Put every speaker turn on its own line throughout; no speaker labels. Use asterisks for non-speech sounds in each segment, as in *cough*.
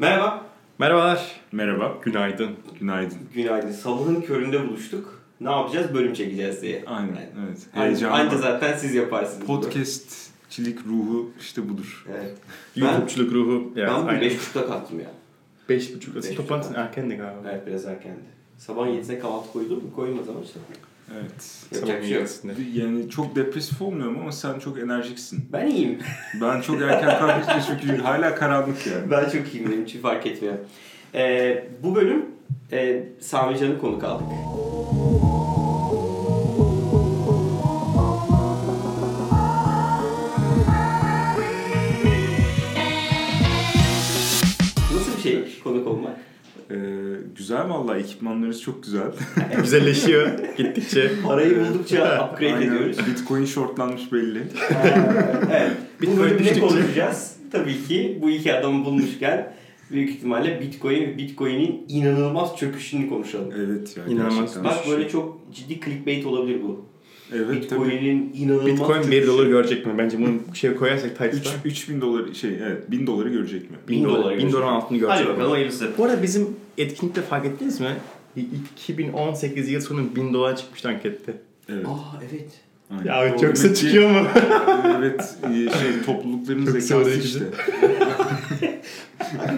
Merhaba.
Merhabalar.
Merhaba.
Günaydın.
Günaydın.
Günaydın. Sabahın köründe buluştuk. Ne yapacağız? Bölüm çekeceğiz diye.
Aynen.
Yani,
Evet. Heyecan
anca zaten siz yaparsınız.
Podcastçilik ruhu işte budur.
Evet.
YouTube'çuluk ruhu. Evet,
ben bugün
aynen.
5.30'da kalktım ya.
Beş buçuk.
Beş
Beş
buçuk.
toplantın erkendi galiba.
Evet biraz erkendi. Sabah 7'sine kahvaltı koyulur mu? Koyulmaz ama işte.
Evet.
Yapacak şey
yedisinde.
Yani çok depresif olmuyorum ama sen çok enerjiksin.
Ben iyiyim.
Ben çok erken kalkınca çünkü hala karanlık yani.
ben çok iyiyim. Benim için fark etmiyor. Ee, bu bölüm e, Sami Can'ı konuk aldık.
Ee, güzel vallahi ekipmanlarınız çok güzel. *laughs*
Güzelleşiyor gittikçe.
Parayı buldukça upgrade
Aynen.
ediyoruz.
Bitcoin shortlanmış belli.
evet. Bu *laughs*
Bitcoin
bölümde
düştükçe.
konuşacağız. Tabii ki bu iki adamı bulmuşken büyük ihtimalle Bitcoin ve Bitcoin'in inanılmaz çöküşünü konuşalım.
Evet ya.
İnanılmaz.
Bak böyle çok ciddi clickbait olabilir bu.
Evet tabii.
Bitcoin'in inanılmaz
Bitcoin 1
çöküşü.
dolar görecek mi? Bence bunu şey koyarsak Title'da
3000 dolar şey evet 1000 doları görecek mi?
1000
Bin
dolar,
dolar
1000 dolar
görecek.
altını görecek.
Hadi bakalım hayırlısı.
Bu arada bizim etkinlikte fark ettiniz mi? 2018 yıl sonu 1000 dolar çıkmıştı ankette.
Evet.
Aa evet.
aynen.
Ya
Demek ki-
çıkıyor mu?
evet e, şey toplulukların
Çok
zekası işte. *laughs*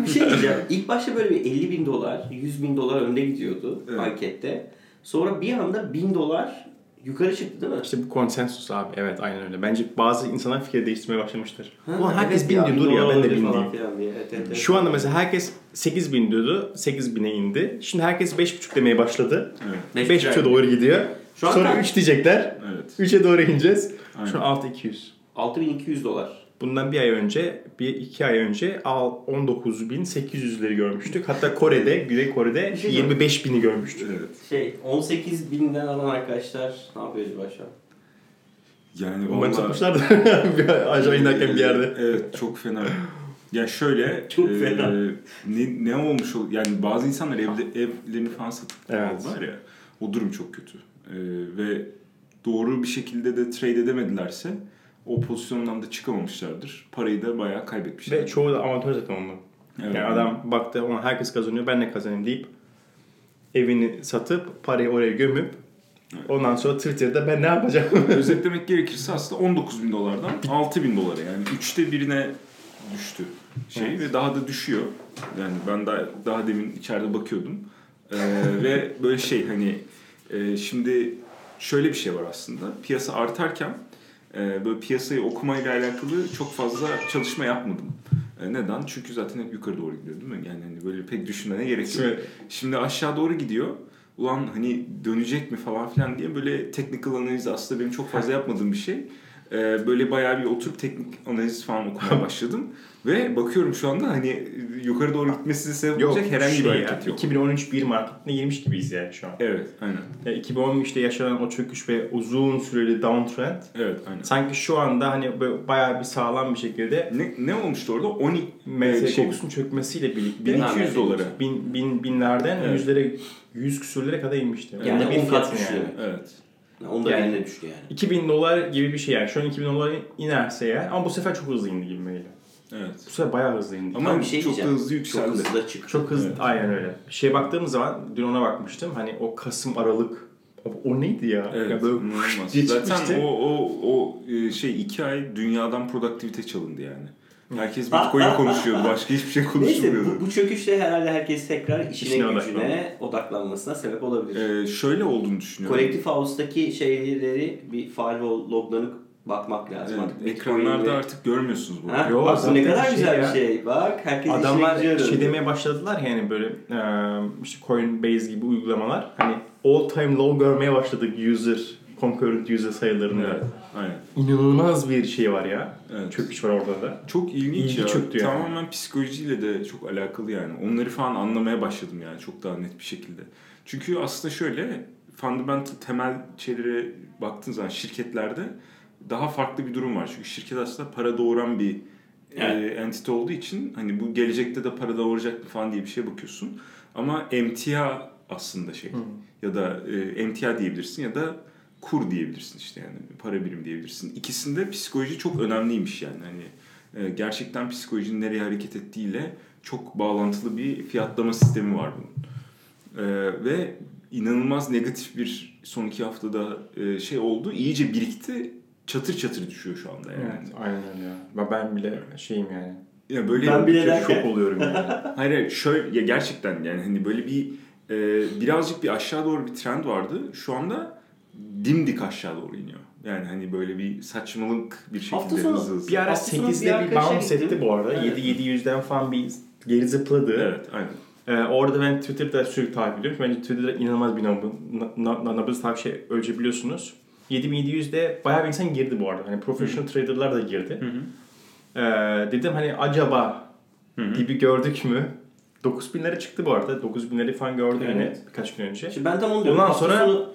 bir şey diyeceğim. İlk başta böyle bir 50 bin dolar, 100 bin dolar önde gidiyordu
Evet.
ankette. Sonra bir anda 1000 dolar yukarı çıktı değil mi?
İşte bu konsensus abi. Evet aynen öyle. Bence bazı insanlar fikir değiştirmeye başlamıştır.
Ha,
Ulan herkes
evet
1000
ya,
diyor.
bin
Dur ya ben de
olabilir
1000
falan
diyeyim.
Evet, evet, evet.
Şu anda mesela herkes 8000 diyordu. 8000'e indi. Şimdi herkes 5.5 demeye başladı.
Evet.
Beş
5.5'a
buçuk.
doğru gidiyor.
Şu
Sonra
kaç?
3 diyecekler.
Evet.
3'e doğru ineceğiz.
Aynen.
Şu an 6200.
6200 dolar.
Bundan bir ay önce, bir iki ay önce al- 19.800'leri görmüştük. Hatta Kore'de, Güney Kore'de
şey mi?
25.000'i görmüştük.
Evet.
Şey 18 binden alan arkadaşlar ne yapıyor acaba şu an?
Yani
Umarım
vallahi-
satmışlardı. *laughs* bir aşağı inerken bir yerde.
Evet çok fena. Ya şöyle *laughs*
Çok
e,
fena.
ne, ne olmuş ol yani bazı insanlar evde, evlerini falan satıp
Evet.
aldılar ya o durum çok kötü. E, ve doğru bir şekilde de trade edemedilerse o pozisyondan da çıkamamışlardır. Parayı da bayağı kaybetmişler.
Ve çoğu da amatör zaten ondan.
Evet.
Yani adam baktı ona herkes kazanıyor ben de kazanayım deyip evini satıp parayı oraya gömüp ondan sonra Twitter'da ben ne yapacağım? *laughs*
Özetlemek gerekirse aslında 19 bin dolardan 6 bin dolara yani üçte birine düştü şey
Evet.
ve daha da düşüyor. Yani ben daha, daha demin içeride bakıyordum. Ee, ve böyle şey hani e, şimdi şöyle bir şey var aslında. Piyasa artarken e, böyle piyasayı okumayla alakalı çok fazla çalışma yapmadım. E, neden? Çünkü zaten hep yukarı doğru gidiyor değil mi? Yani hani böyle pek düşünmene gerek yok. Şimdi aşağı doğru gidiyor. Ulan hani dönecek mi falan filan diye böyle technical analiz aslında benim çok fazla yapmadığım bir şey. Ee, böyle bayağı bir oturup teknik analiz falan okumaya *laughs* başladım. Ve bakıyorum şu anda hani yukarı doğru gitmesine sebep olacak herhangi bir
şey
hareket
ya,
yok.
2013 bir marketine girmiş gibiyiz yani şu an.
Evet, aynen.
Ya 2013'te yaşanan o çöküş ve uzun süreli downtrend
Evet, aynen.
sanki şu anda hani bayağı bir sağlam bir şekilde
Ne, ne olmuştu orada? 12
MSCI
şey,
kokusunun çökmesiyle birlikte
1200 dolara.
bin, bin, binlerden
Evet.
yüzlere yüz küsürlere kadar inmişti.
Yani
Onda
on kat
fiyatı
düşüyor.
Evet.
Onda
Yani-
eline düştü yani.
2000 dolar gibi bir şey yani. Şu an 2000 dolar inerse eğer ama bu sefer çok hızlı indi gibi geliyor.
Evet.
Bu sefer bayağı hızlı indi.
Ama
Ama bir şey
çok
diyeceğim.
hızlı yükseldi.
Çok hızlı da çıktı.
Çok hızlı,
Evet.
aynen öyle. Bir şeye baktığımız zaman, dün ona bakmıştım. Hani o Kasım, Aralık, o, o neydi ya?
Evet,
ya böyle
inanılmaz. Zaten o, o, o e, şey iki ay dünyadan produktivite çalındı yani. Herkes Bitcoin konuşuyordu. Başka hiçbir şey
Neyse
konuşulmuyordu.
bu, bu çöküşte herhalde herkes tekrar işine
İşine
gücüne odaklanmasına sebep olabilir.
Ee, şöyle olduğunu düşünüyorum.
Kolektif House'daki şeyleri bir firewall loglanıp bakmak lazım.
Evet,
Artık
ekranlarda artık görmüyorsunuz bunu.
Ha?
Yo,
Bak bu ne kadar
şey
güzel
ya.
bir şey. Bak herkes
Adamlar
işine
şey demeye başladılar ya yani böyle e, işte Coinbase gibi uygulamalar hani all time low görmeye başladık user concurrent user sayılarında.
Evet, aynen.
İnanılmaz bir şey var ya.
Evet.
Çöküş var orada da.
Çok ilginç
İlgi
ya.
çöktü yani.
Tamamen psikolojiyle de çok alakalı yani. Onları falan anlamaya başladım yani çok daha net bir şekilde. Çünkü aslında şöyle fundamental temel şeylere baktığın zaman şirketlerde daha farklı bir durum var. Çünkü şirket aslında para doğuran bir
Evet.
e, entite olduğu için hani bu gelecekte de para doğuracak mı falan diye bir şeye bakıyorsun. Ama emtia aslında şey. Ya da e, emtia diyebilirsin ya da kur diyebilirsin işte yani para birim diyebilirsin. İkisinde psikoloji çok önemliymiş yani hani e, gerçekten psikolojinin nereye hareket ettiğiyle çok bağlantılı bir fiyatlama sistemi var bunun. Ee, ve inanılmaz negatif bir son iki haftada e, şey oldu. İyice birikti. Çatır çatır düşüyor şu anda yani.
Evet, aynen öyle ya. Ben- bile şeyim yani.
Ya böyle
Ben bile
Çok şok oluyorum yani.
Hayır hayır şöyle ya gerçekten yani hani böyle bir e, birazcık bir aşağı doğru bir trend vardı. Şu anda dimdik aşağı doğru iniyor. Yani hani böyle bir saçmalık bir şekilde
Hafta sonu
hızlı hızlı.
bir ara
Hafta sonu bir
8'de bir bounce etti bu arada.
Evet.
7-700'den falan bir geri zıpladı.
Evet aynen.
Ee, orada ben Twitter'da sürekli takip ediyorum. Bence Twitter'da inanılmaz bir nabız, na, na, nabız tabii şey ölçebiliyorsunuz. 7700'de bayağı bir insan girdi bu arada. Hani professional traderlar da girdi.
Hı hı.
Ee, dedim hani acaba dibi gördük mü? 9000'lere çıktı bu arada. 9000'leri falan gördüm
Evet.
birkaç gün önce.
Şimdi ben tam onu diyorum.
Ondan sonra-
sonu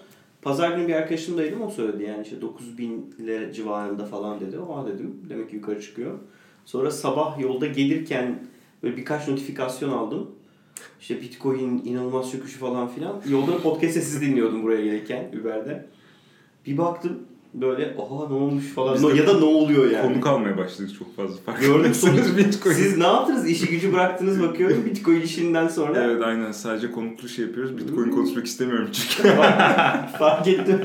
pazar günü bir arkadaşımdaydım o söyledi yani işte 9000 lira civarında falan dedi. Oha dedim. Demek ki yukarı çıkıyor. Sonra sabah yolda gelirken böyle birkaç notifikasyon aldım. İşte Bitcoin inanılmaz çöküşü falan filan. Yolda da podcast sesi dinliyordum buraya gelirken Uber'de. Bir baktım böyle oha ne olmuş falan. No- ya da ne oluyor yani.
Konuk almaya başladık çok fazla.
Gördük
Farkındaysanız
sonuç.
Bitcoin.
Siz ne yaptınız? İşi gücü bıraktınız bakıyorum Bitcoin işinden sonra.
Evet aynen sadece konuklu şey yapıyoruz. Bitcoin konuşmak istemiyorum çünkü. *laughs*
Fark ettim.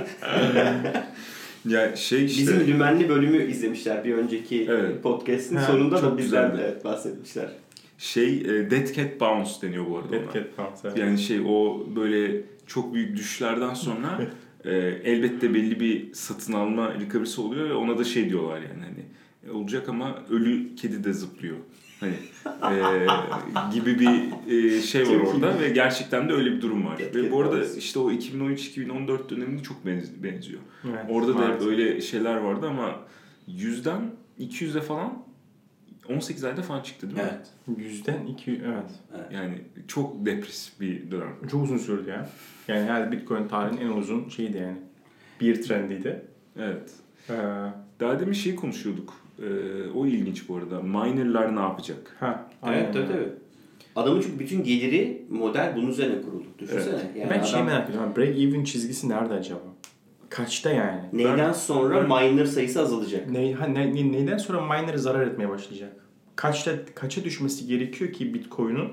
ya şey işte.
Bizim Lümenli bölümü izlemişler bir önceki
Evet.
podcast'in sonunda
çok
da bizden de evet, bahsetmişler.
Şey e, Dead Cat Bounce deniyor bu arada ona.
Dead Cat falan. evet.
Yani şey o böyle çok büyük düşüşlerden sonra *laughs* e, elbette belli bir satın alma recovery'si oluyor ve ona da şey diyorlar yani hani e, olacak ama ölü kedi de zıplıyor. Hani e, *laughs* gibi bir e, şey var orada ve gerçekten de öyle bir durum var. Ve bu arada işte o 2013-2014 döneminde çok benz- benziyor.
Evet,
Orada da
maalesef.
öyle şeyler vardı ama 100'den 200'e falan 18 ayda falan çıktı değil mi?
Evet.
Yüzden 200 evet.
Yani çok depresif bir dönem.
Çok uzun sürdü ya. Yani her Bitcoin tarihinin en uzun şeydi yani. Bir trendiydi.
Evet.
Ee,
Daha demin şeyi konuşuyorduk. Ee, o ilginç bu arada. Minerlar ne yapacak?
ha,
Evet tabii tabii. Adamın çünkü bütün geliri model bunun üzerine kuruldu. Düşünsene. Yani
ben
adam
şey merak ediyorum. Break even çizgisi nerede acaba? Kaçta yani?
neyden sonra miner sayısı azalacak?
Ne, ha, ne, ne- neyden sonra miner zarar etmeye başlayacak? Kaçta kaça düşmesi gerekiyor ki Bitcoin'un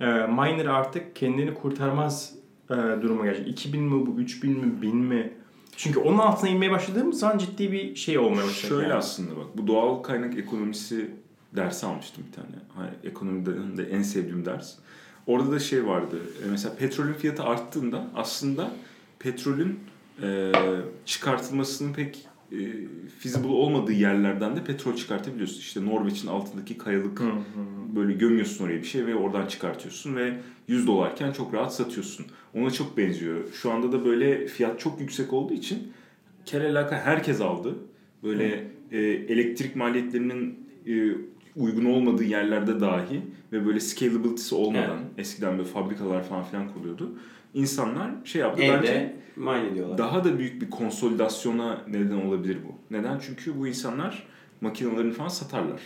e, miner artık kendini kurtarmaz e, duruma gelecek. 2000 mi bu 3000 mi 1000 mi? Çünkü onun altına inmeye başladığımız zaman ciddi bir şey olmaya başlayacak.
Şöyle
yani.
aslında bak. Bu doğal kaynak ekonomisi dersi almıştım bir tane. Hayır, ekonomide de en sevdiğim ders. Orada da şey vardı. E, Mesela petrolün fiyatı arttığında aslında petrolün e, çıkartılmasının pek e, feasible olmadığı yerlerden de petrol çıkartabiliyorsun. İşte Norveç'in altındaki kayalık
Hı, hı.
böyle gömüyorsun oraya bir şey ve oradan çıkartıyorsun ve 100 dolarken çok rahat satıyorsun. Ona çok benziyor. Şu anda da böyle fiyat çok yüksek olduğu için kel alaka herkes aldı. Böyle e, elektrik maliyetlerinin e, uygun olmadığı yerlerde dahi ve böyle scalability'si olmadan eskiden böyle fabrikalar falan filan kuruluyordu. İnsanlar şey yaptı bence
Evde mine ediyorlar.
daha da büyük bir konsolidasyona neden olabilir bu. Neden? Çünkü bu insanlar makinelerini falan satarlar.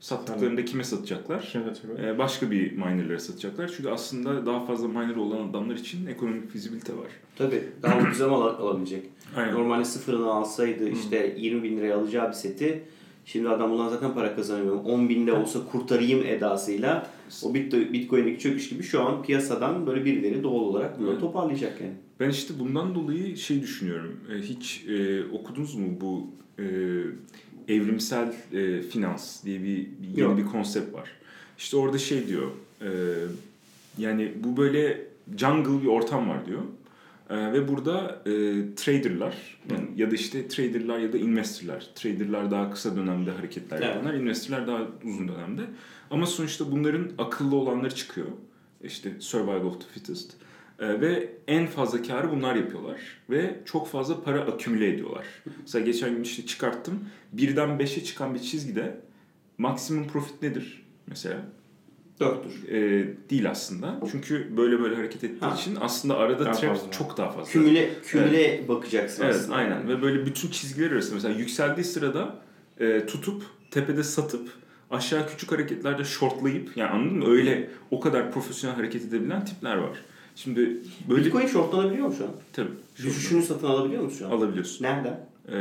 Sattıklarında kime satacaklar? Ee, başka bir minerlere satacaklar. Çünkü aslında daha fazla miner olan adamlar için ekonomik fizibilite var.
Tabii daha ucuza mal al- alabilecek.
Aynen.
Normalde sıfırını alsaydı işte 20 bin liraya alacağı bir seti şimdi adam bundan zaten para kazanamıyor. 10 binde olsa kurtarayım edasıyla o Bit- Bitcoin'deki çöküş gibi şu an piyasadan böyle birileri doğal olarak bunları
Evet.
toparlayacak yani.
Ben işte bundan dolayı şey düşünüyorum. Ee, hiç e, okudunuz mu bu e, evrimsel e, finans diye bir, bir yeni
Yok.
bir konsept var. İşte orada şey diyor. e, yani bu böyle jungle bir ortam var diyor. E, ve burada e, traderlar yani ya da işte traderlar ya da investorlar. Traderlar daha kısa dönemde hareketler
Evet.
yapanlar, investorlar daha uzun dönemde. Ama sonuçta bunların akıllı olanları çıkıyor. İşte survival of the fittest. Ee, ve en fazla karı bunlar yapıyorlar. Ve çok fazla para akümüle ediyorlar. Mesela geçen gün işte çıkarttım. Birden 5'e çıkan bir çizgide maksimum profit nedir? Mesela
4'tür.
Ee, değil aslında. Çünkü böyle böyle hareket ettiği
Ha.
için aslında arada
Daha
trap
fazla.
çok daha fazla.
Kümüle, kümüle bakacaksın
Evet
aslında.
aynen ve böyle bütün çizgiler arasında mesela yükseldiği sırada e, tutup tepede satıp aşağı küçük hareketlerde shortlayıp yani anladın mı öyle o kadar profesyonel hareket edebilen tipler var. Şimdi böyle
Bitcoin shortlanabiliyor mu şu an?
tabii
Düşüşünü satın alabiliyor musun şu an?
alabiliyorsun.
Nereden?
E,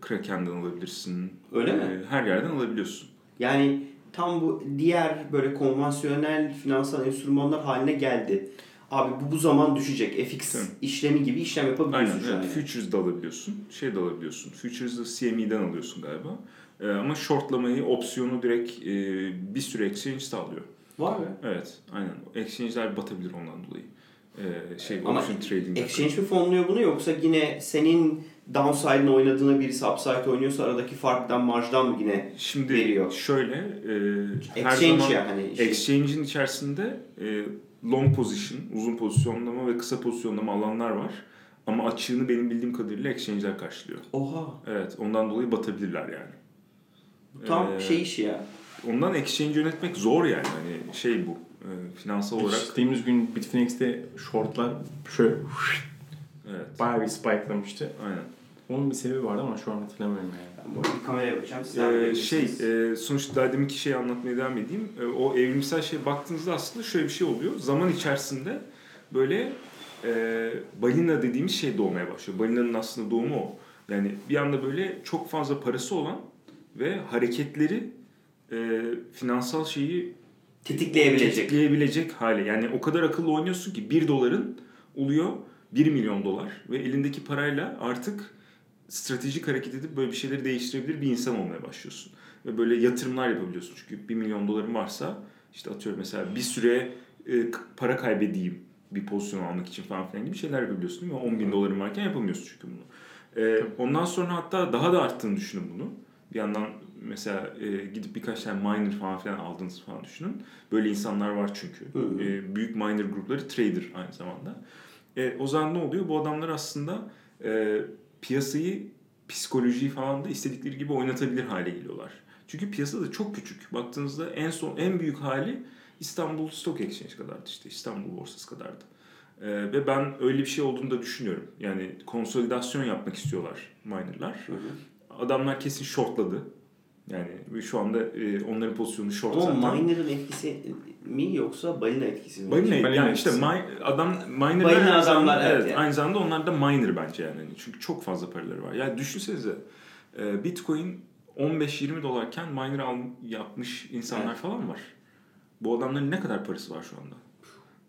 Kraken'den alabilirsin.
Öyle
E,
mi?
Her yerden alabiliyorsun.
Yani tam bu diğer böyle konvansiyonel finansal enstrümanlar haline geldi. Abi bu bu zaman düşecek. FX
Tabii.
işlemi gibi işlem yapabiliyorsun
Aynen.
yani.
Futures de alabiliyorsun. Şey de alabiliyorsun. Futures'ı CME'den alıyorsun galiba. Ee, ama shortlamayı, opsiyonu direkt e, bir sürü exchange sağlıyor.
Var mı?
Evet. Aynen. Exchange'ler batabilir ondan dolayı. Ee, şey,
Ama
option trading.
Exchange mi fonluyor bunu yoksa yine senin downside'ını oynadığına birisi upside oynuyorsa aradaki farktan marjdan mı yine
Şimdi
veriyor?
şöyle e, her
exchange
zaman
ya hani şey,
exchange'in içerisinde e, long position, uzun pozisyonlama ve kısa pozisyonlama alanlar var. Ama açığını benim bildiğim kadarıyla exchange'ler karşılıyor.
oha
Evet, ondan dolayı batabilirler yani.
bu tam
Ee,
şey işi ya.
Ondan exchange yönetmek zor yani. Hani şey bu. E, finansal olarak.
Geçtiğimiz gün Bitfinex'te shortlar şöyle
Evet.
bayağı bir spike'lamıştı.
Aynen.
Onun bir sebebi vardı ama şu an hatırlamıyorum yani.
Ben burada bir kameraya bakacağım. Siz
Ee, şey, e, sonuçta daha deminki şeyi anlatmaya devam edeyim. E, o evrimsel şeye baktığınızda aslında şöyle bir şey oluyor. Zaman içerisinde böyle e, balina dediğimiz şey doğmaya başlıyor. Balinanın aslında doğumu o. Yani bir anda böyle çok fazla parası olan ve hareketleri e, finansal şeyi
tetikleyebilecek.
tetikleyebilecek hale. Yani o kadar akıllı oynuyorsun ki 1 doların oluyor 1 milyon dolar ve elindeki parayla artık stratejik hareket edip böyle bir şeyleri değiştirebilir bir insan olmaya başlıyorsun. Ve böyle yatırımlar yapabiliyorsun. Çünkü 1 milyon doların varsa işte atıyorum mesela bir süre e, para kaybedeyim bir pozisyon almak için falan filan gibi şeyler yapabiliyorsun değil mi? 10 bin doların varken yapamıyorsun çünkü bunu. E, ondan sonra hatta daha da arttığını düşünün bunu. Bir yandan mesela e, gidip birkaç tane miner falan filan aldığınızı falan düşünün. Böyle insanlar var çünkü.
Hı hı.
E, büyük miner grupları trader aynı zamanda. E, o zaman ne oluyor? Bu adamlar aslında e, piyasayı, psikolojiyi falan da istedikleri gibi oynatabilir hale geliyorlar. Çünkü piyasa da çok küçük. Baktığınızda en son en büyük hali İstanbul Stock Exchange kadardı işte. İstanbul borsası kadardı. E, ve ben öyle bir şey olduğunu da düşünüyorum. Yani konsolidasyon yapmak istiyorlar minerlar.
Hı hı.
Adamlar kesin shortladı. Yani şu anda e, onların pozisyonu short
Ama
zaten.
miner'ın etkisi mi yoksa balina etkisi mi?
Balina,
Balina
yani işte mi- adam minerler
Balina
aynı
adamlar,
zamanda,
evet
evet,
yani.
aynı zamanda onlar da miner bence yani. Hani Çünkü çok fazla paraları var. Yani düşünsenize e, Bitcoin 15-20 dolarken miner al, yapmış insanlar
Evet.
falan var. Bu adamların ne kadar parası var şu anda?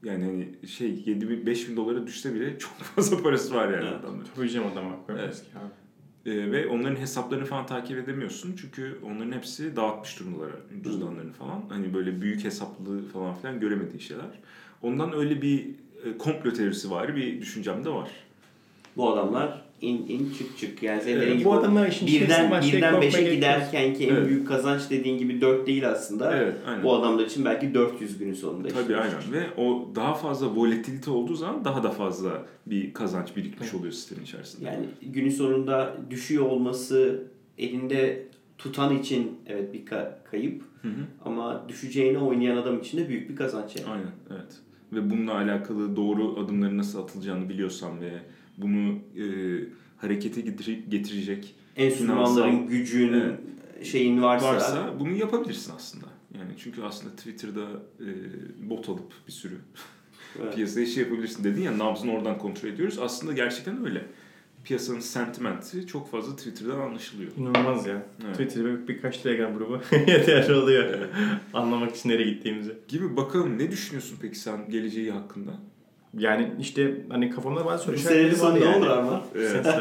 Yani hani şey 7 bin 5 bin dolara düşse bile çok *laughs* fazla parası var yani
Evet.
adamların.
Tabii canım adam haklı.
Evet.
Eski abi.
E, ve onların hesaplarını falan takip edemiyorsun. Çünkü onların hepsi dağıtmış durumdalar cüzdanlarını falan. Hani böyle büyük hesaplı falan filan göremediği şeyler. Ondan öyle bir e, komplo teorisi var bir düşüncem de var.
Bu adamlar in in çık çık yani senin
Evet,
gibi
Bu adamlar işin
birden birden
korkmaya
5'e
gerek yok.
giderken ki en
Evet.
büyük kazanç dediğin gibi 4 değil aslında.
Evet, aynen.
Bu adamlar için belki 400 günün sonunda.
Tabii
işte.
aynen ve o daha fazla volatilite olduğu zaman daha da fazla bir kazanç birikmiş oluyor sistemin içerisinde.
Yani günün sonunda düşüyor olması elinde tutan için evet bir ka- kayıp
Hı hı.
ama düşeceğini oynayan adam için de büyük bir kazanç yani.
Aynen evet. Ve bununla alakalı doğru adımların nasıl atılacağını biliyorsan ve bunu e, harekete getire- getirecek
Enstrümanların gücün
Evet.
şeyin varsa,
varsa bunu yapabilirsin aslında. Yani çünkü aslında Twitter'da e, bot alıp bir sürü *laughs*
Evet.
piyasaya şey yapabilirsin dedin ya nabzını oradan kontrol ediyoruz. Aslında gerçekten öyle. Piyasanın sentimenti çok fazla Twitter'dan anlaşılıyor.
İnanılmaz ya.
Evet.
Twitter'da bir- birkaç Telegram grubu *laughs* yeterli oluyor.
Evet.
Anlamak için nereye gittiğimizi.
Gibi bakalım ne düşünüyorsun peki sen geleceği hakkında?
Yani işte hani kafamda bazı soru işaretleri var
ne
yani.
olur ama? *laughs*
Evet. *laughs*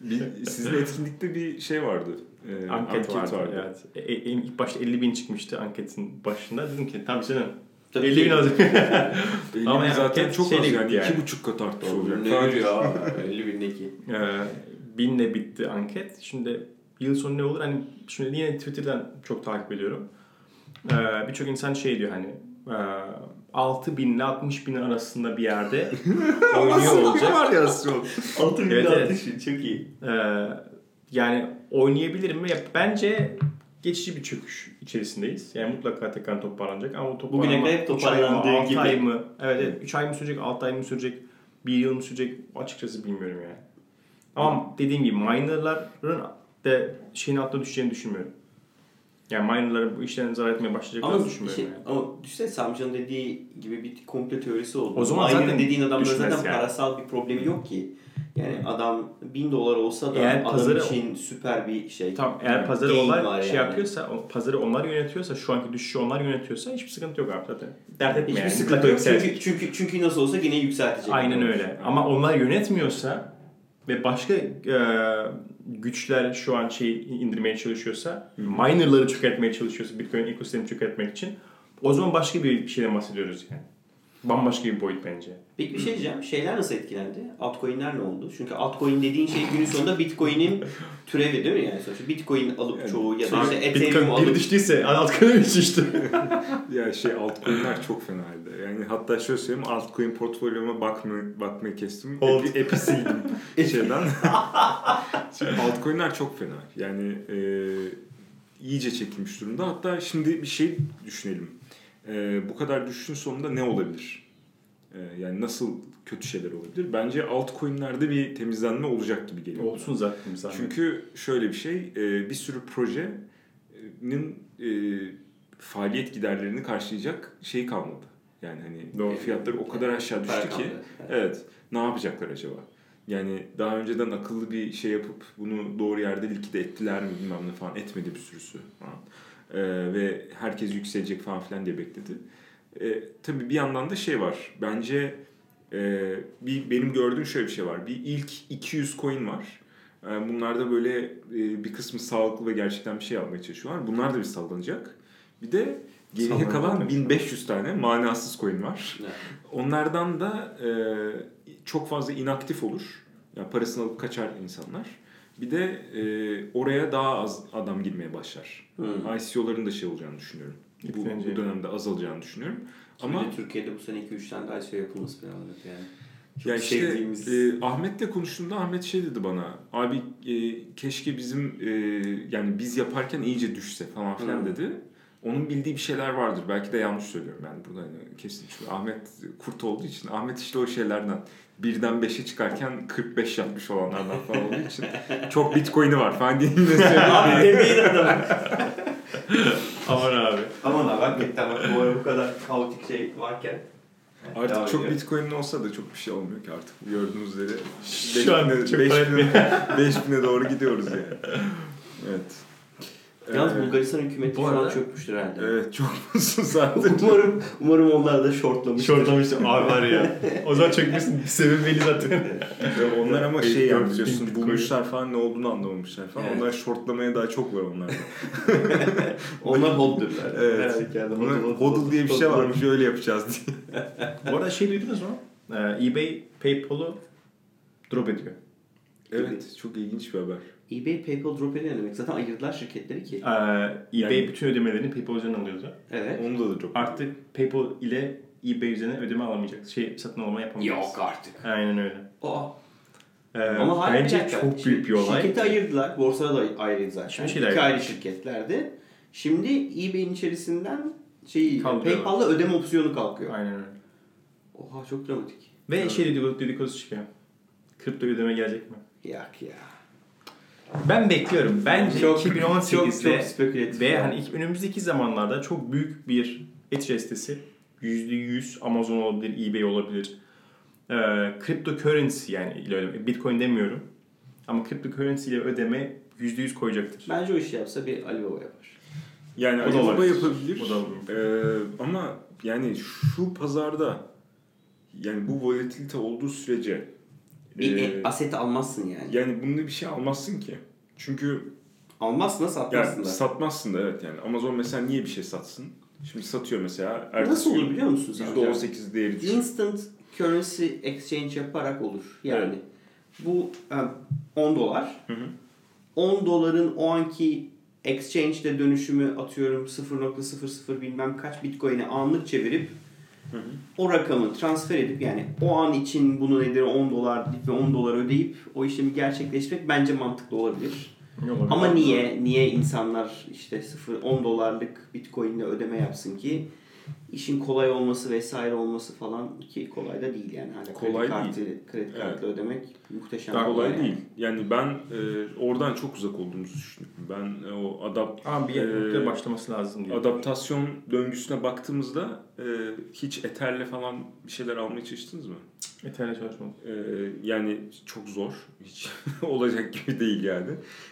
Bir, sizin etkinlikte bir şey vardı. E,
Anket, vardı. Evet. E, e, ilk başta 50 bin çıkmıştı anketin başında. Dedim ki tabii canım.
Tabii
50 bin olacak. *laughs*
Ama
Ama yani
zaten
anket
çok
şeyle
az yani.
yani.
iki buçuk kat artmış olacak.
Ne ya? 50 bindeki.
Ee, binle bitti anket. Şimdi yıl sonu ne olur? Hani şimdi yine Twitter'dan çok takip ediyorum. Ee, Birçok insan şey diyor hani 6 bin ile 60 bin arasında bir yerde *laughs* oynuyor olacak.
Varyasyon.
6 bin
Evet, evet.
atışı çok iyi.
Ee, yani oynayabilir mi? Ya Bence geçici bir çöküş içerisindeyiz. Yani mutlaka tekrar toparlanacak ama toparlanma
Bugüne kadar hep toparlandığı gibi.
ay mı? Evet, evet. 3 ay mı sürecek, 6 ay mı sürecek, 1 yıl mı sürecek açıkçası bilmiyorum yani. Ama dediğim gibi minerların de şeyin altına düşeceğini düşünmüyorum. Yani minerların bu işten zarar etmeye başlayacaklarını
Ama,
düşünmüyorum
şey,
yani.
ama düşünsene Samcan'ın dediği gibi bir komplo teorisi oldu.
O zaman
Miner'ın
zaten
dediğin adamların zaten
yani.
parasal bir problemi yok ki. Yani adam 1000 dolar olsa da
Eğer
adam
pazarı-
için süper bir şey.
Tamam eğer pazarı
Gain
onlar
var
şey
yani.
yapıyorsa, pazarı onlar yönetiyorsa, şu anki düşüşü onlar yönetiyorsa hiçbir sıkıntı yok abi zaten. Dert etme
Hiçbir
yani.
sıkıntı yok çünkü, çünkü, çünkü nasıl olsa yine yükseltecek.
Aynen öyle. Ama onlar yönetmiyorsa ve başka e, güçler şu an şey indirmeye çalışıyorsa, minerları çökertmeye çalışıyorsa Bitcoin ekosistemini çökertmek için o zaman başka bir şeyden bahsediyoruz yani. Bambaşka bir boyut bence.
Peki bir şey diyeceğim. Şeyler nasıl etkilendi? Altcoin'ler ne oldu? Çünkü altcoin dediğin şey günün sonunda Bitcoin'in *laughs* türevi değil mi yani? Sonuçta Bitcoin alıp çoğu ya da işte Ethereum
Bitcoin bir
alıp
düştüyse altcoin düştü. *laughs*
Ya şey altcoin'ler çok fenaydı. Yani hatta şöyle söyleyeyim altcoin portfolyoma bakma, bakmayı kestim.
Oldu.
Epi, *laughs* epi sildim şeyden. Şimdi altcoin'ler çok fena. Yani e, iyice çekilmiş durumda. Hatta şimdi bir şey düşünelim. E, bu kadar düşüşün sonunda ne olabilir? E, yani nasıl kötü şeyler olabilir? Bence altcoin'lerde bir temizlenme olacak gibi geliyor. bana.
Olsun zaten zaten.
Çünkü şöyle bir şey, e, bir sürü projenin e, faaliyet giderlerini karşılayacak şey kalmadı. Yani hani
Doğru.
fiyatları o kadar aşağı düştü ki.
kaldı.
Evet. Ne yapacaklar acaba? Yani daha önceden akıllı bir şey yapıp bunu doğru yerde likide ettiler mi bilmem ne falan etmedi bir sürüsü falan. E, ve herkes yükselecek falan filan diye bekledi. E, tabii bir yandan da şey var. Bence e, bir benim gördüğüm şöyle bir şey var. Bir ilk 200 coin var. E, bunlarda böyle e, bir kısmı sağlıklı ve gerçekten bir şey almaya çalışıyorlar. Bunlar da bir sallanacak. Bir de geriye kalan
mı?
1500 tane manasız coin var.
Evet.
Onlardan da e, çok fazla inaktif olur. Yani parasını alıp kaçar insanlar. Bir de e, oraya daha az adam girmeye başlar.
Hmm.
ICO'ların da şey olacağını düşünüyorum. Bu, bu dönemde azalacağını düşünüyorum.
Ama
Ama
Türkiye'de bu sene 2-3 tane daha ICO yapılması planlanıyor yani. Çok
ya işte
sevdiğimiz...
e, Ahmet'le konuştuğumda Ahmet şey dedi bana. Abi e, keşke bizim e, yani biz yaparken iyice düşse falan filan
Hmm.
dedi. Onun bildiği bir şeyler vardır. Belki de yanlış söylüyorum yani burada hani kesin. Çünkü Ahmet kurt olduğu için. Ahmet işte o şeylerden birden 5'e çıkarken 45 yapmış olanlardan falan olduğu için çok bitcoin'i var falan diye yine
Abi
söyledi.
demeyin adamı.
Aman abi.
Aman abi hakikaten bak bu ara bu kadar kaotik şey varken. Devam
Artık çok bitcoin'in olsa da çok bir şey olmuyor ki artık. Gördüğünüz üzere
Şu an çok
5000'e 5000'e doğru gidiyoruz yani. Evet.
Yalnız
Ee,
Bulgaristan hükümeti
bu arada-
çökmüştür herhalde.
Evet çok mutsuz zaten.
umarım umarım onlar da shortlamıştır.
Şortlamıştı abi var ya. *laughs* O zaman çökmüşsün. Sebebi belli zaten.
Onlar ama şey yani
Bitcoin.
bulmuşlar falan ne olduğunu anlamamışlar falan.
Evet.
Onlar shortlamaya daha çok var onlarda.
onlar *laughs* hodlurlar.
Evet.
Halükarda
Bunlar
hodl-
hodl diye bir şey varmış öyle yapacağız diye. *laughs*
Bu arada şey duydunuz mu? Ee, eBay PayPal'u drop ediyor.
Evet çok ilginç bir haber.
eBay PayPal drop ediyor ne demek? Zaten ayırdılar şirketleri ki.
Ee, eBay
Yani-
bütün ödemelerini PayPal üzerinden alıyordu.
Evet.
Onu da da çok.
Artık PayPal ile eBay üzerinden ödeme alamayacak. Şey satın alma yapamayacağız.
Yok artık.
Aynen öyle.
Aa,
Ee,
ama
bence
dakika.
çok büyük bir olay.
Şirketi ayırdılar. Borsada da ayrıydı zaten.
Şimdi
İki
şeyler
ayrı
yapmış.
şirketlerdi. Şimdi eBay'in içerisinden şey. PayPal'la ödeme opsiyonu kalkıyor.
Aynen öyle.
Oha çok dramatik.
Ve
Evet.
şey dedikodu, dedikodusu çıkıyor. Kripto ödeme gelecek mi?
Yak ya.
Ben bekliyorum. Bence
Çok-
2018'de
çok, çok spekülatif.
ve
ya.
hani önümüzdeki zamanlarda çok büyük bir e sitesi %100 Amazon olabilir, eBay olabilir. Ee, cryptocurrency yani ile ödeme. Bitcoin demiyorum. Ama cryptocurrency ile ödeme %100 koyacaktır.
Bence o işi yapsa bir Alibaba yapar.
Yani
O da
Alibaba
olabilir.
yapabilir.
O da.
Ee, ama yani şu pazarda yani bu volatilite olduğu sürece
Bir
e,
e, aseti almazsın yani.
yani bunda bir şey almazsın ki. Çünkü
Almazsın da satmazsın
yani
da.
satmazsın da evet yani. Amazon mesela niye bir şey satsın? Şimdi satıyor mesela.
Nasıl olur biliyor musun sen?
%18 değeri düşüyor.
Instant currency exchange yaparak olur. Yani bu e, 10 dolar.
Hı hı.
10 doların o anki exchange'de dönüşümü atıyorum 0.00 bilmem kaç bitcoin'e anlık çevirip
Hı hı.
o rakamı transfer edip yani o an için bunu nedir 10 dolar ve 10 dolar ödeyip o işlemi gerçekleştirmek bence mantıklı olabilir.
Olabilir.
Ama niye niye insanlar işte 0 10 dolarlık bitcoin'le ödeme yapsın ki? İşin kolay olması vesaire olması falan ki kolay da değil yani. Hani
Kolay
kredi kartı, kredi kartla ödemek muhteşem
Daha kolay
yani.
değil. Yani ben e, oradan çok uzak olduğumuzu düşünüyorum. Ben e, o adapt
Ama bir noktaya başlaması lazım diyor.
adaptasyon döngüsüne baktığımızda e, hiç Ether'le falan bir şeyler almaya çalıştınız mı?
Ethereum çalışmadı.
E, yani çok zor. Hiç *laughs* olacak gibi değil yani.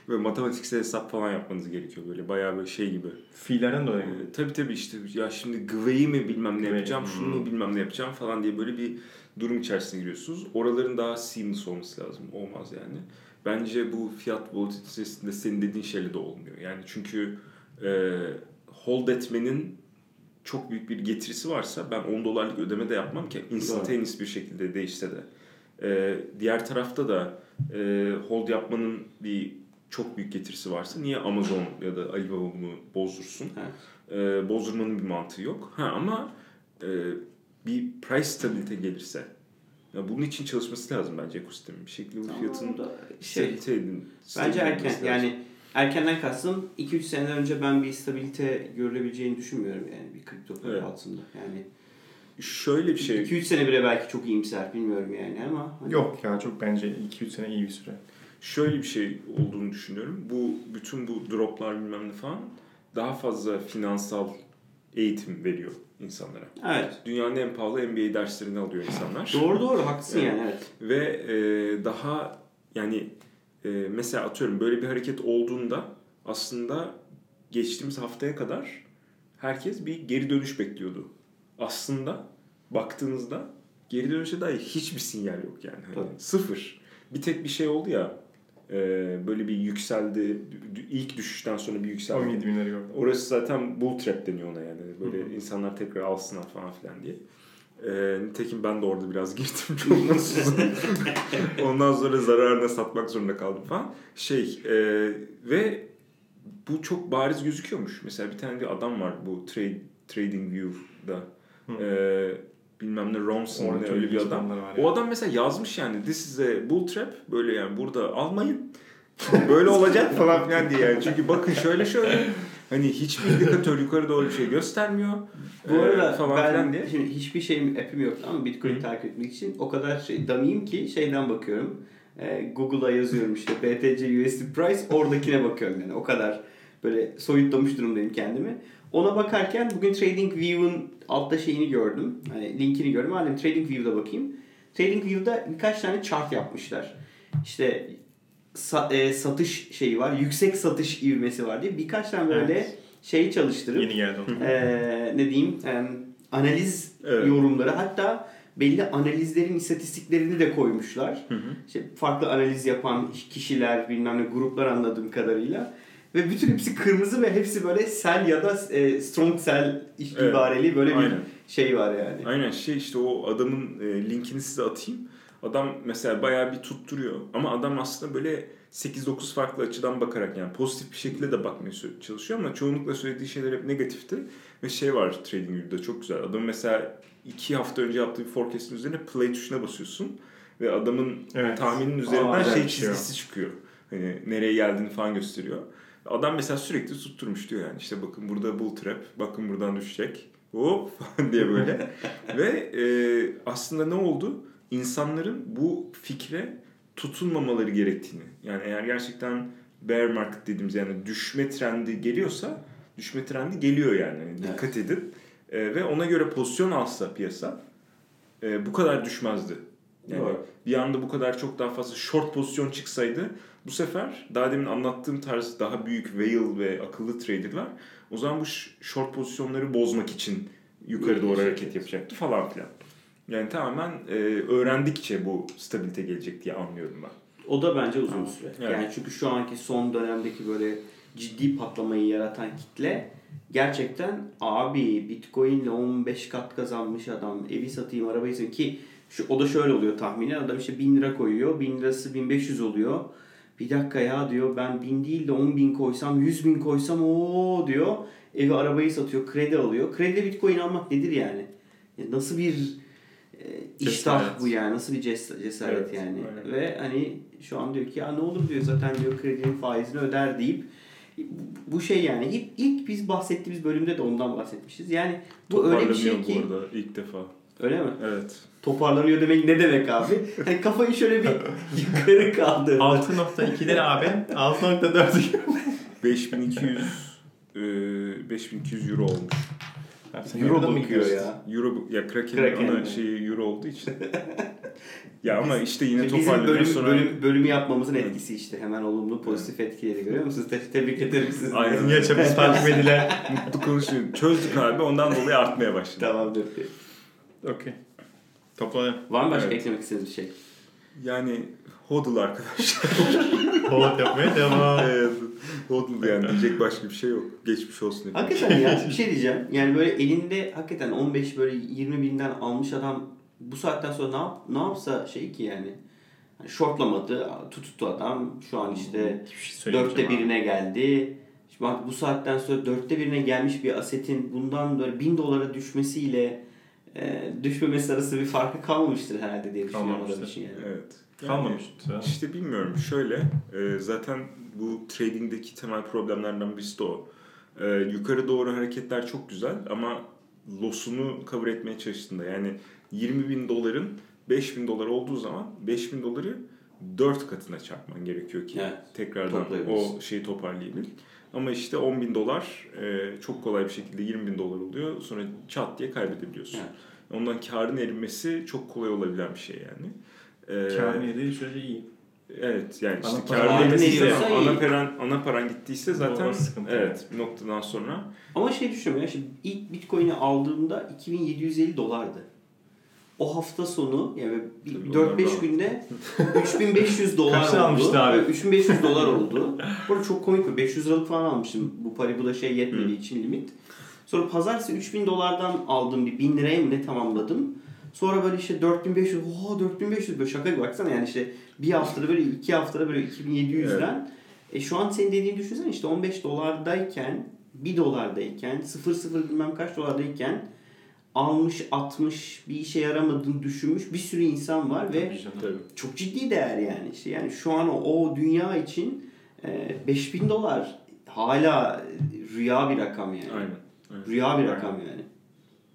Ve matematiksel hesap falan yapmanız gerekiyor böyle. Bayağı böyle şey gibi.
Fiillerden dolayı.
Ee, tabii tabii işte ya şimdi gıveyi mi bilmem ne yapacağım, şunu mu bilmem ne yapacağım falan diye böyle bir durum içerisine giriyorsunuz. Oraların daha seamless olması lazım. Olmaz yani. Bence bu fiyat volatilitesinde senin dediğin şeyle de olmuyor. Yani çünkü e, hold etmenin çok büyük bir getirisi varsa ben 10 dolarlık ödeme de yapmam ki instantaneous bir şekilde değişse de. E, diğer tarafta da e, hold yapmanın bir çok büyük getirisi varsa niye Amazon ya da Alibaba bunu bozdursun?
Evet.
e, bozdurmanın bir mantığı yok. Ha ama e, bir price stabilite gelirse ya bunun için çalışması lazım bence ekosistemin. Bir şekilde bu
Ama
fiyatın
da şey,
stabilite edin.
bence erken
lazım.
yani erkenden kastım 2-3 sene önce ben bir stabilite görülebileceğini düşünmüyorum yani bir kripto para
Evet.
altında. Yani
şöyle bir şey
2-3 sene bile belki çok iyimser bilmiyorum yani ama hani
Yok ya çok bence 2-3 sene iyi bir süre.
Şöyle bir şey olduğunu düşünüyorum. Bu bütün bu droplar bilmem ne falan daha fazla finansal eğitim veriyor insanlara.
Evet.
Dünyanın en pahalı MBA derslerini alıyor insanlar.
Doğru doğru haklısın yani evet.
Ve e, daha yani e, mesela atıyorum böyle bir hareket olduğunda aslında geçtiğimiz haftaya kadar herkes bir geri dönüş bekliyordu. Aslında baktığınızda geri dönüşe dair hiçbir sinyal yok yani. Hani
Tabii.
sıfır. Bir tek bir şey oldu ya e, böyle bir yükseldi. İlk düşüşten sonra bir yükseldi.
17 binleri gördüm.
Orası zaten bull trap deniyor ona yani. Böyle
Hı hı.
insanlar tekrar alsınlar falan filan diye. Ee, nitekim ben de orada biraz *laughs* girdim çok mutsuzum. *laughs* Ondan sonra zararına satmak zorunda kaldım falan. Şey e, ve bu çok bariz gözüküyormuş. Mesela bir tane bir adam var bu trade, Trading View'da.
Hı.
Ee, bilmem ne Ronson ne öyle bir adam.
var
O adam mesela yazmış yani this is a bull trap böyle yani burada almayın. *laughs* Böyle olacak falan filan diye yani. Çünkü bakın şöyle şöyle hani hiçbir indikatör yukarı doğru bir şey göstermiyor.
Bu
Ee,
arada
falan filan
ben
diye.
şimdi hiçbir şeyim app'im yok ama Bitcoin
Hı.
takip etmek için o kadar şey damiyim ki şeyden bakıyorum. Ee, Google'a yazıyorum işte BTC USD price oradakine bakıyorum yani o kadar böyle soyutlamış durumdayım kendimi. Ona bakarken bugün TradingView'un altta şeyini gördüm. Hani linkini gördüm. Madem TradingView'da bakayım. TradingView'da birkaç tane chart yapmışlar. İşte sa- e, satış şeyi var. Yüksek satış ivmesi var diye birkaç tane böyle
Evet.
şeyi çalıştırıp
Yeni geldi
eee, ne diyeyim em, analiz
Evet.
yorumları hatta belli analizlerin istatistiklerini de koymuşlar.
Hı hı.
İşte farklı analiz yapan kişiler bilmem ne gruplar anladığım kadarıyla ve bütün hepsi kırmızı ve hepsi böyle sell ya da e, strong sell iş-
Evet.
ibareli böyle bir
Aynen.
şey var yani.
Aynen şey işte o adamın e, linkini size atayım. Adam mesela bayağı bir tutturuyor ama adam aslında böyle 8-9 farklı açıdan bakarak yani pozitif bir şekilde de bakmaya çalışıyor ama çoğunlukla söylediği şeyler hep negatifti. Ve şey var TradingView'da çok güzel. Adam mesela 2 hafta önce yaptığı bir forecast'in üzerine play tuşuna basıyorsun ve adamın
Evet.
tahminin üzerinden
Aa,
şey çizgisi çıkıyor. Hani nereye geldiğini falan gösteriyor. Adam mesela sürekli tutturmuş diyor yani işte bakın burada bull trap, bakın buradan düşecek. Hop *laughs* falan diye böyle. Ve e, aslında ne oldu? İnsanların bu fikre tutunmamaları gerektiğini. Yani eğer gerçekten bear market dediğimiz yani düşme trendi geliyorsa düşme trendi geliyor yani. Yani Dikkat edin. E, ve ona göre pozisyon alsa piyasa e, bu kadar düşmezdi. Yani
Doğru.
bir anda bu kadar çok daha fazla short pozisyon çıksaydı bu sefer daha demin anlattığım tarz daha büyük whale ve akıllı traderlar o zaman bu short pozisyonları bozmak için yukarı doğru hareket yapacaktı falan filan. Yani tamamen e, öğrendikçe bu stabilite gelecek diye anlıyorum ben.
O da bence uzun süre.
Evet.
Yani çünkü şu anki son dönemdeki böyle ciddi patlamayı yaratan kitle gerçekten abi Bitcoin ile 15 kat kazanmış adam evi satayım arabayı satayım ki şu, o da şöyle oluyor tahminen adam işte 1000 lira koyuyor 1000 lirası 1500 oluyor bir dakika ya diyor ben 1000 değil de 10 bin koysam 100 bin koysam o diyor evi arabayı satıyor kredi alıyor kredi bitcoin almak nedir yani Ya nasıl bir e, iştah
Cesaret.
bu yani nasıl bir ces- cesaret
Evet,
yani
aynen.
ve hani şu an diyor ki ya ne olur diyor zaten diyor kredinin faizini öder deyip bu şey yani ilk, ilk biz bahsettiğimiz bölümde de ondan bahsetmişiz. Yani bu öyle bir şey ki
bu arada ilk defa.
Öyle mi?
Evet.
Toparlanıyor demek ne demek abi? *laughs* Hani kafayı şöyle bir yukarı kaldır.
6.2'den abi 6.4
5200 *laughs* e, 5200 euro olmuş.
Euro bakıyor ya.
Euro ya Kraken'in
Kraken
ana
mi?
şeyi euro olduğu için. *laughs* ya ama işte yine toparlanıyor
bölüm,
sonra.
bölüm, bölümü yapmamızın etkisi işte. Hemen olumlu pozitif etkileri görüyor musunuz? Te- tebrik ederim sizi.
Aynen.
Çabuk takip edilen?
Mutlu konuşuyor. Çözdük abi ondan dolayı artmaya başladı.
Tamamdır.
Okey. Toplanıyor.
Var mı başka
Evet.
eklemek istediğiniz bir şey?
Yani hodl arkadaşlar. *laughs*
Hold yapmaya devam.
evet. Hodl yani diyecek başka bir şey yok. Geçmiş olsun. hepimiz.
Hakikaten ya *laughs* bir şey diyeceğim. Yani böyle elinde hakikaten 15 böyle 20 binden almış adam bu saatten sonra ne, yap, ne yapsa şey ki yani. Hani shortlamadı, tuttu adam. Şu an işte
Hiçbir şey
dörtte birine geldi. Şimdi bak bu saatten sonra dörtte birine gelmiş bir asetin bundan böyle bin dolara düşmesiyle e, düşmemesi arası bir farkı kalmamıştır herhalde diye düşünüyorum adam
Kalmamıştır.
için yani.
Evet. Yani
Kalmamıştı.
İşte bilmiyorum. Şöyle e, zaten bu trading'deki temel problemlerden birisi de o. E, yukarı doğru hareketler çok güzel ama loss'unu cover etmeye çalıştığında yani 20 bin doların 5 bin dolar olduğu zaman 5 bin doları 4 katına çarpman gerekiyor ki
Evet,
tekrardan o şeyi toparlayabil. Ama işte 10 bin dolar e, çok kolay bir şekilde 20 bin dolar oluyor. Sonra çat diye kaybedebiliyorsun.
Evet.
Ondan karın erinmesi çok kolay olabilen bir şey yani. E,
Kârın yediği sürece iyi.
Evet yani işte
Ana paran
erimesi ana paran ana paran gittiyse zaten evet bir noktadan sonra
Ama şey düşünüyorum ya şimdi ilk Bitcoin'i aldığımda 2750 dolardı. O hafta sonu yani bir-
Tabii
bir 4-5
onlar
günde 3500 dolar
Kaçtan
oldu.
almıştı abi?
Evet, 3500 dolar *laughs* oldu. Bu arada çok komik bir 500 liralık falan almıştım. Bu parayı bu da şey yetmediği için limit. Sonra pazartesi 3000 dolardan aldığım bir 1000 liraya mı ne tamamladım. Sonra böyle işte 4500, oha 4500 böyle şaka gibi baksana yani işte bir haftada böyle iki haftada böyle 2700'den. E şu an senin dediğini düşünsene işte 15 dolardayken 1 dolardayken 0 0 bilmem kaç dolardayken almış 60 bir işe yaramadığını düşünmüş bir sürü insan var ve
Tabii
çok ciddi değer yani işte yani şu an o, o dünya için e, 5000 dolar hala rüya bir rakam yani.
Aynen. aynen.
Rüya bir rakam yani.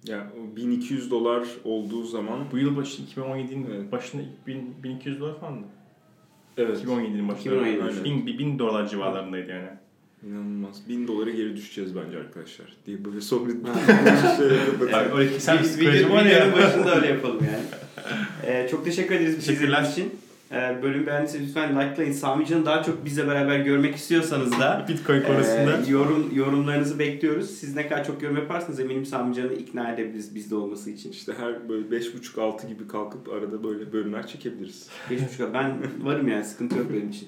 Ya o 1200 dolar olduğu zaman
Bu yıl başı 2017'nin
Evet.
başında 1000, 1200 dolar falandı.
evet
2017'nin başında.
2017
aynen.
1000, 1000 dolar civarlarındaydı yani.
İnanılmaz. 1000 dolara geri düşeceğiz bence arkadaşlar diye böyle son *laughs* bir şey
öyle sen
videonun başında öyle yapalım yani. *laughs* Ee, çok teşekkür ederiz bizi
Teşekkürler.
izlediğiniz için. Ee, bölüm beğendiyseniz lütfen likelayın. Sami Can'ı daha çok bizle beraber görmek istiyorsanız da *laughs*
Bitcoin konusunda.
e, yorum yorumlarınızı bekliyoruz. Siz ne kadar çok yorum yaparsanız eminim Sami Can'ı ikna edebiliriz bizde olması için.
işte her böyle 5.5-6 gibi kalkıp arada böyle bölümler çekebiliriz.
Beş buçuk ben varım yani sıkıntı yok benim için.